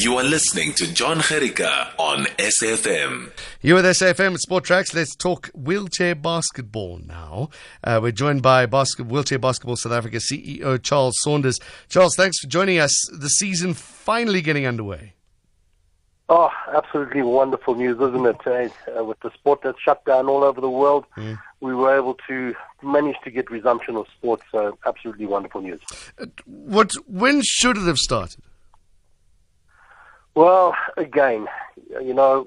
You are listening to John Gerika on SFM. You with SFM at Sport Tracks. Let's talk wheelchair basketball now. Uh, we're joined by basket, Wheelchair Basketball South Africa CEO Charles Saunders. Charles, thanks for joining us. The season finally getting underway. Oh, absolutely wonderful news, isn't it? Uh, with the sport that's shut down all over the world, mm. we were able to manage to get resumption of sports. So, absolutely wonderful news. Uh, what? When should it have started? Well, again, you know,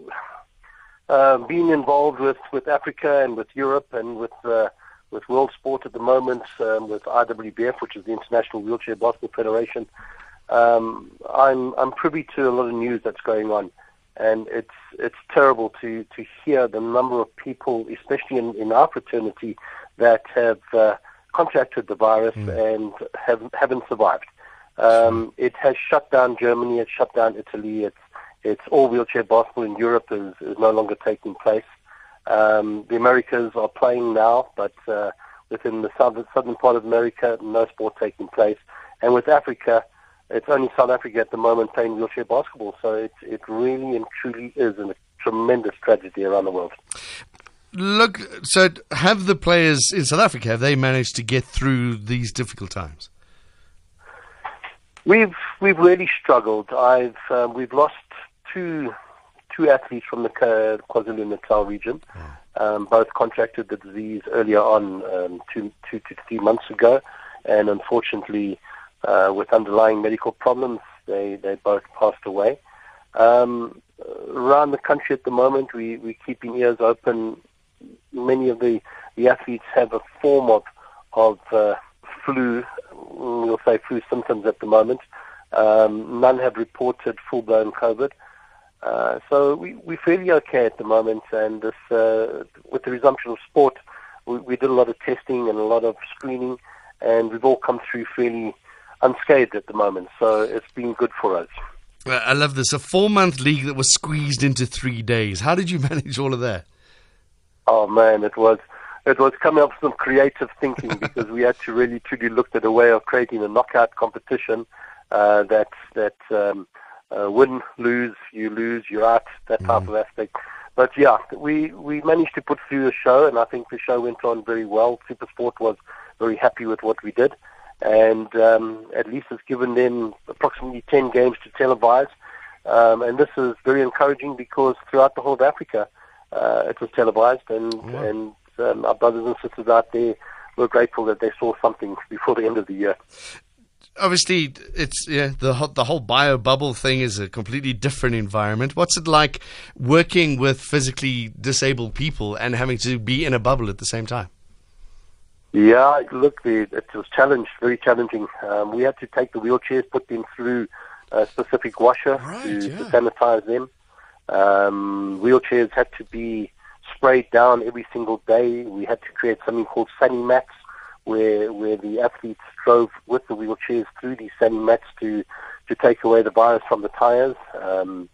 uh, being involved with, with Africa and with Europe and with uh, with world sport at the moment, um, with IWBF, which is the International Wheelchair Basketball Federation, um, I'm I'm privy to a lot of news that's going on, and it's it's terrible to to hear the number of people, especially in, in our fraternity, that have uh, contracted the virus mm. and have haven't survived. Um, it has shut down Germany. It's shut down Italy. It's it's all wheelchair basketball in Europe is, is no longer taking place. Um, the Americas are playing now, but uh, within the southern, southern part of America, no sport taking place. And with Africa, it's only South Africa at the moment playing wheelchair basketball. So it, it really and truly is a tremendous tragedy around the world. Look, so have the players in South Africa, have they managed to get through these difficult times? We've we've really struggled. I've um, we've lost two two athletes from the KwaZulu Natal region. Um, both contracted the disease earlier on, um, two, two to three months ago, and unfortunately, uh, with underlying medical problems, they, they both passed away. Um, around the country at the moment, we, we're keeping ears open. Many of the, the athletes have a form of, of uh, flu, we'll say flu symptoms at the moment. Um, none have reported full-blown COVID. Uh, so we, we're fairly okay at the moment, and this, uh, with the resumption of sport, we, we did a lot of testing and a lot of screening, and we've all come through fairly unscathed at the moment. So it's been good for us. I love this. A four month league that was squeezed into three days. How did you manage all of that? Oh man, it was it was coming up with some creative thinking because we had to really truly look at a way of creating a knockout competition uh, that that um, uh, win, lose, you lose, you're out, that type mm. of aspect. But yeah, we we managed to put through the show, and I think the show went on very well. Supersport was very happy with what we did and um, at least it's given them approximately 10 games to televise. Um, and this is very encouraging because throughout the whole of Africa, uh, it was televised, and, wow. and um, our brothers and sisters out there were grateful that they saw something before the end of the year. Obviously, it's yeah, the the whole bio bubble thing is a completely different environment. What's it like working with physically disabled people and having to be in a bubble at the same time? Yeah, look, it was challenged, very challenging. Um, we had to take the wheelchairs, put them through a specific washer right, to, yeah. to, sanitize them. Um, wheelchairs had to be sprayed down every single day. We had to create something called sunny mats, where where the athletes drove with the wheelchairs through these sunny mats to to take away the virus from the tires. Um,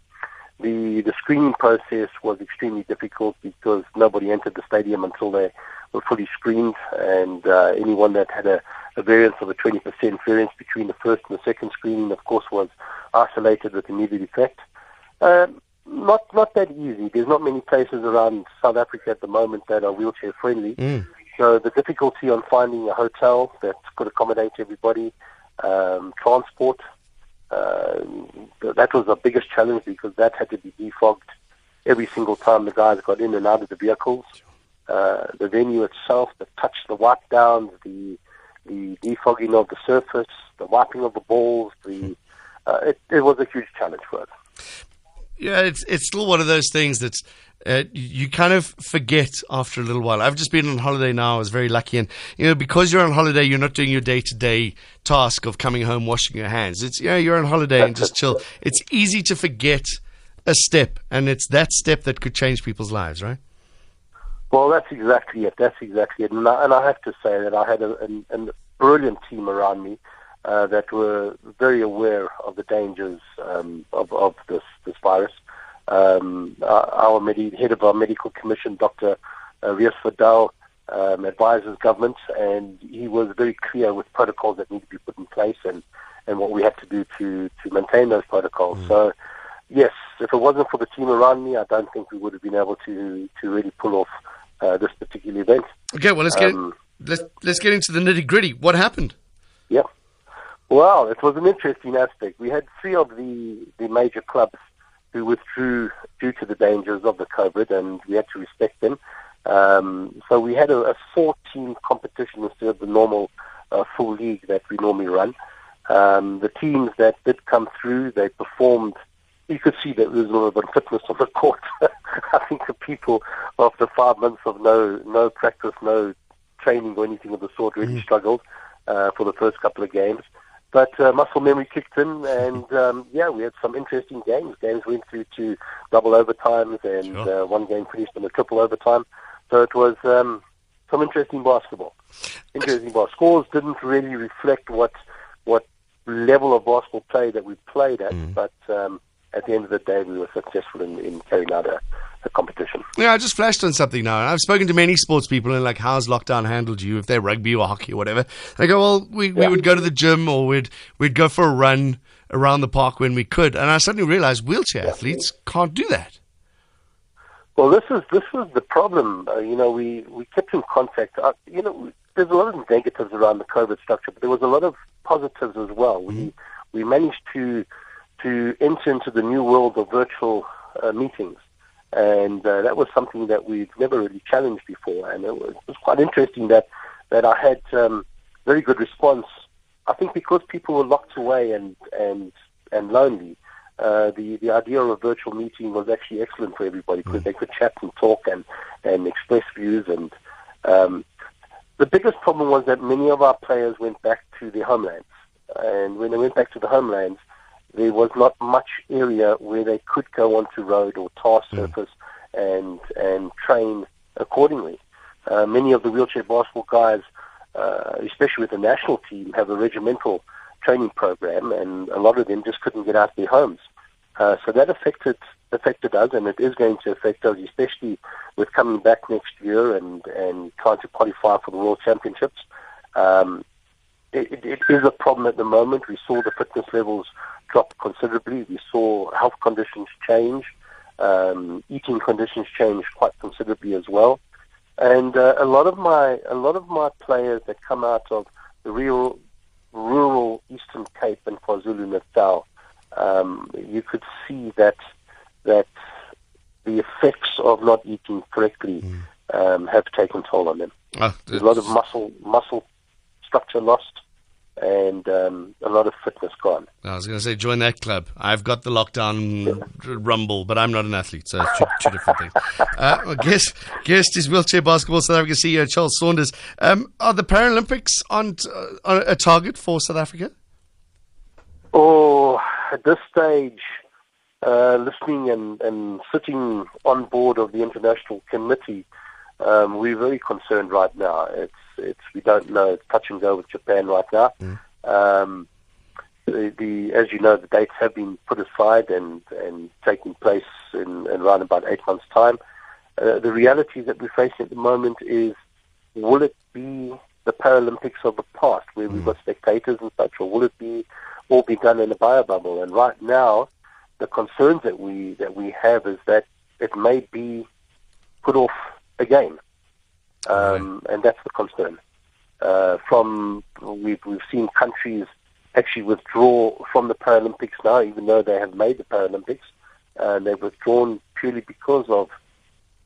the the screening process was extremely difficult because nobody entered the stadium until they were fully screened, and uh, anyone that had a, a variance of a 20% variance between the first and the second screening, of course, was isolated with immediate effect. Um, not not that easy. There's not many places around South Africa at the moment that are wheelchair friendly. Mm. So the difficulty on finding a hotel that could accommodate everybody, um, transport, uh, that was the biggest challenge because that had to be defogged every single time the guys got in and out of the vehicles. Uh, the venue itself, the touch, the wipe downs, the the defogging of the surface, the wiping of the balls, the uh, it, it was a huge challenge for us. Yeah, it's it's still one of those things that's uh, you kind of forget after a little while. I've just been on holiday now. I was very lucky, and you know because you're on holiday, you're not doing your day to day task of coming home, washing your hands. It's yeah, you're on holiday and just chill. It's easy to forget a step, and it's that step that could change people's lives, right? Well, that's exactly it. That's exactly it. And I, and I have to say that I had a, a, a brilliant team around me uh, that were very aware of the dangers um, of, of this, this virus. Um, our, our med- head of our medical commission, Dr. Uh, Rias Fadal, um, advises government, and he was very clear with protocols that need to be put in place and, and what we had to do to, to maintain those protocols. Mm. So, yes, if it wasn't for the team around me, I don't think we would have been able to, to really pull off uh, this particular event. Okay, well, let's get, um, let's, let's get into the nitty gritty. What happened? Yeah. Well, it was an interesting aspect. We had three of the, the major clubs who withdrew due to the dangers of the COVID, and we had to respect them. Um, so we had a, a 14 competition instead of the normal uh, full league that we normally run. Um, the teams that did come through, they performed. You could see that there was a lot of unfitness on the court. I think the people, after five months of no no practice, no training or anything of the sort, really mm. struggled uh, for the first couple of games. But uh, muscle memory kicked in, and um, yeah, we had some interesting games. Games went through to double overtimes, and sure. uh, one game finished in a triple overtime. So it was um, some interesting basketball. Interesting basketball. Scores didn't really reflect what what level of basketball play that we played at, mm. but um, at the end of the day, we were successful in, in carrying out a, a, competition. Yeah, I just flashed on something now. I've spoken to many sports people and like, how's lockdown handled you? If they're rugby or hockey or whatever, they go, well, we, yeah. we would go to the gym or we'd we'd go for a run around the park when we could. And I suddenly realized wheelchair yeah. athletes can't do that. Well, this is this was the problem. Uh, you know, we we kept in contact. Uh, you know, there's a lot of negatives around the COVID structure, but there was a lot of positives as well. Mm-hmm. We we managed to to enter into the new world of virtual uh, meetings, and uh, that was something that we'd never really challenged before. And it was, it was quite interesting that that I had um, very good response. I think because people were locked away and and and lonely, uh, the the idea of a virtual meeting was actually excellent for everybody because mm. they could chat and talk and and express views. And um, the biggest problem was that many of our players went back to their homelands, and when they went back to the homelands, there was not much area where they could go onto road or tar mm. surface mm. and and train accordingly. Uh, many of the wheelchair basketball guys, uh, especially with the national team, have a regimental training program, and a lot of them just couldn't get out of their homes. Uh, so that affected affected us, and it is going to affect us, especially with coming back next year and and trying to qualify for the World Championships. Um, it, it, it is a problem at the moment. We saw the fitness levels drop considerably. We saw health conditions change, um, eating conditions change quite considerably as well. And uh, a lot of my a lot of my players that come out of the real rural Eastern Cape and KwaZulu Natal um, you could see that that the effects of not eating correctly mm. um, have taken toll on them. There's a lot of muscle muscle structure lost. And um, a lot of fitness gone. I was going to say, join that club. I've got the lockdown yeah. rumble, but I'm not an athlete, so it's two, two different things. Uh, guest, guest is wheelchair basketball South Africa CEO Charles Saunders. Um, are the Paralympics on, uh, a target for South Africa? Oh, at this stage, uh, listening and, and sitting on board of the international committee, um, we're very concerned right now. It's it's we don't know. It's touch and go with Japan right now. Mm. Um, the, the, as you know, the dates have been put aside and and taking place in, in around about eight months' time. Uh, the reality that we're facing at the moment is, will it be the Paralympics of the past, where mm. we've got spectators and such, or will it be all be done in a bio bubble. And right now, the concerns that we that we have is that it may be put off again, um, right. and that's the concern. Uh, from we've we've seen countries actually withdraw from the Paralympics now, even though they have made the Paralympics, and they've withdrawn purely because of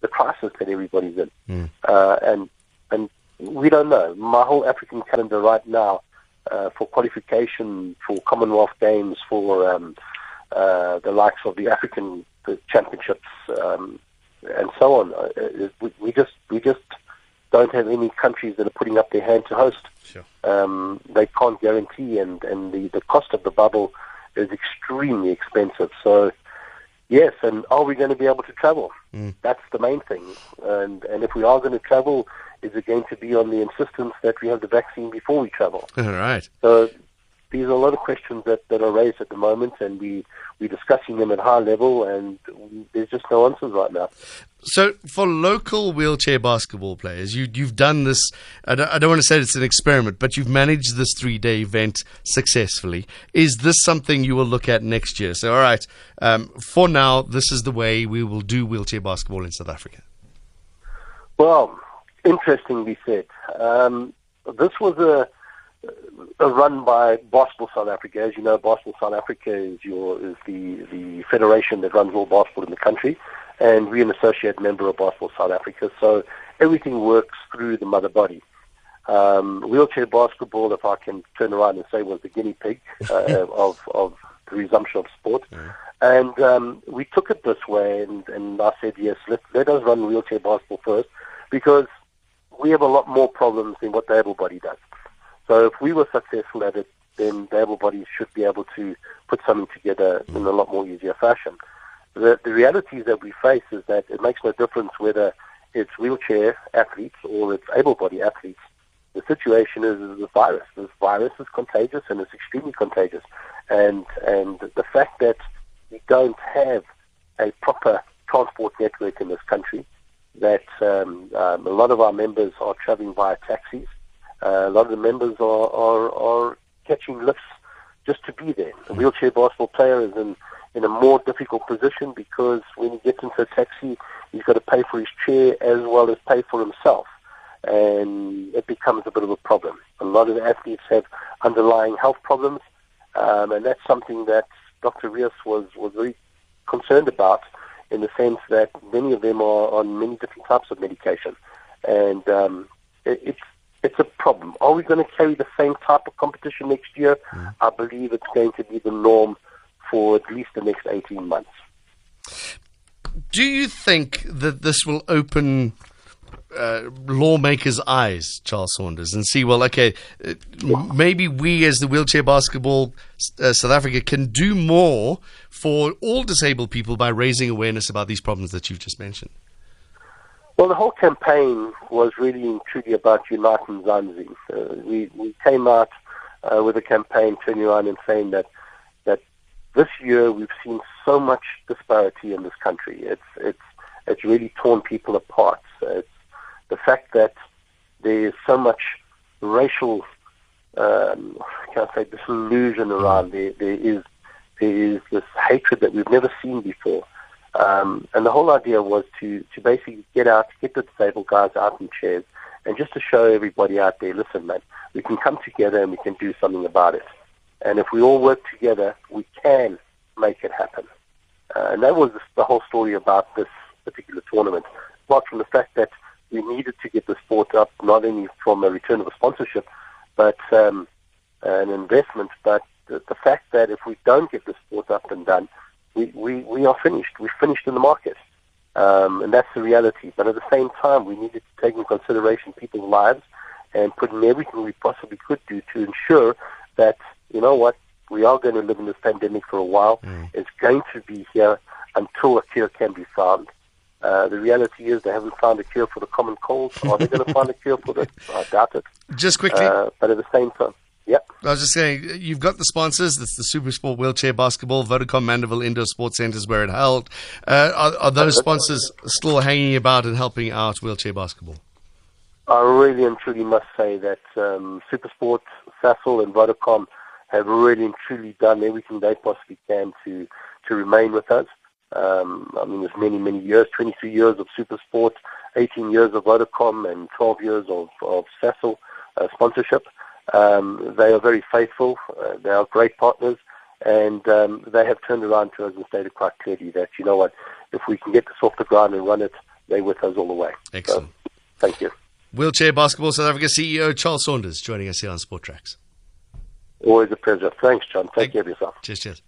the crisis that everybody's in, mm. uh, and and we don't know. My whole African calendar right now uh, for qualification for Commonwealth Games, for um, uh, the likes of the African the championships, um, and so on. Uh, uh, we, we, just we just don't have any countries that are putting up their hand to host. Sure. Um, they can't guarantee, and and the the cost of the bubble is extremely expensive. So. Yes, and are we going to be able to travel? Mm. That's the main thing. And and if we are going to travel, is it going to be on the insistence that we have the vaccine before we travel? All right. So these are a lot of questions that, that are raised at the moment, and we we're discussing them at high level, and there's just no answers right now. So, for local wheelchair basketball players, you, you've done this. I don't, I don't want to say it's an experiment, but you've managed this three day event successfully. Is this something you will look at next year? So, all right, um, for now, this is the way we will do wheelchair basketball in South Africa. Well, interestingly said. Um, this was a run by Basketball South Africa. As you know, Basketball South Africa is your is the the federation that runs all basketball in the country, and we're an associate member of Basketball South Africa. So everything works through the mother body. Um, wheelchair basketball, if I can turn around and say, was the guinea pig uh, of of the resumption of sport. Mm-hmm. And um, we took it this way, and, and I said, yes, let, let us run wheelchair basketball first, because we have a lot more problems than what the able body does. So if we were successful at it, then the able bodies should be able to put something together in a lot more easier fashion. The, the reality that we face is that it makes no difference whether it's wheelchair athletes or it's able-bodied athletes. The situation is, is the virus. This virus is contagious and it's extremely contagious. And and the fact that we don't have a proper transport network in this country, that um, um, a lot of our members are traveling via taxis, a lot of the members are, are, are catching lifts just to be there. A wheelchair basketball player is in, in a more difficult position because when he gets into a taxi, he's got to pay for his chair as well as pay for himself. And it becomes a bit of a problem. A lot of the athletes have underlying health problems, um, and that's something that Dr. Rios was, was very concerned about in the sense that many of them are on many different types of medication. And um, it, it's it's a problem. Are we going to carry the same type of competition next year? Mm. I believe it's going to be the norm for at least the next 18 months. Do you think that this will open uh, lawmakers' eyes, Charles Saunders, and see, well, okay, uh, maybe we as the wheelchair basketball uh, South Africa can do more for all disabled people by raising awareness about these problems that you've just mentioned? Well, the whole campaign was really and truly about uniting Mzansi. Uh, we, we came out uh, with a campaign turning around and saying that that this year we've seen so much disparity in this country. It's it's it's really torn people apart. It's the fact that there is so much racial, um, can I say, disillusion around. There there is there is this hatred that we've never seen before. Um, and the whole idea was to, to basically get out, get the disabled guys out in chairs, and just to show everybody out there, listen, man, we can come together and we can do something about it. And if we all work together, we can make it happen. Uh, and that was the whole story about this particular tournament. Apart from the fact that we needed to get the sport up, not only from a return of a sponsorship, but um, an investment, but the, the fact that if we don't get the sport up and done, we, we, we are finished. We're finished in the market. Um, and that's the reality. But at the same time, we needed to take into consideration people's lives and put in everything we possibly could do to ensure that, you know what, we are going to live in this pandemic for a while. Mm. It's going to be here until a cure can be found. Uh, the reality is they haven't found a cure for the common cold. Are they going to find a cure for it? I doubt it. Just quickly. Uh, but at the same time, Yep. I was just saying, you've got the sponsors. That's the Supersport Wheelchair Basketball, Vodacom Mandeville Indoor Sports Centres where it held. Uh, are, are, those sponsors still hanging about and helping out wheelchair basketball? I really and truly must say that um, Supersport, Sasol and Vodacom have really and truly done everything they possibly can to, to remain with us. Um, I mean, there's many, many years, 23 years of Supersport, 18 years of Vodacom and 12 years of, of Sasol uh, sponsorship. Um, they are very faithful. Uh, they are great partners, and um, they have turned around to us and stated quite clearly that you know what, if we can get this off the ground and run it, they're with us all the way. Excellent. So, thank you. Wheelchair Basketball South Africa CEO Charles Saunders joining us here on Sport Tracks. Always a pleasure. Thanks, John. Take thank care of yourself. Cheers, cheers.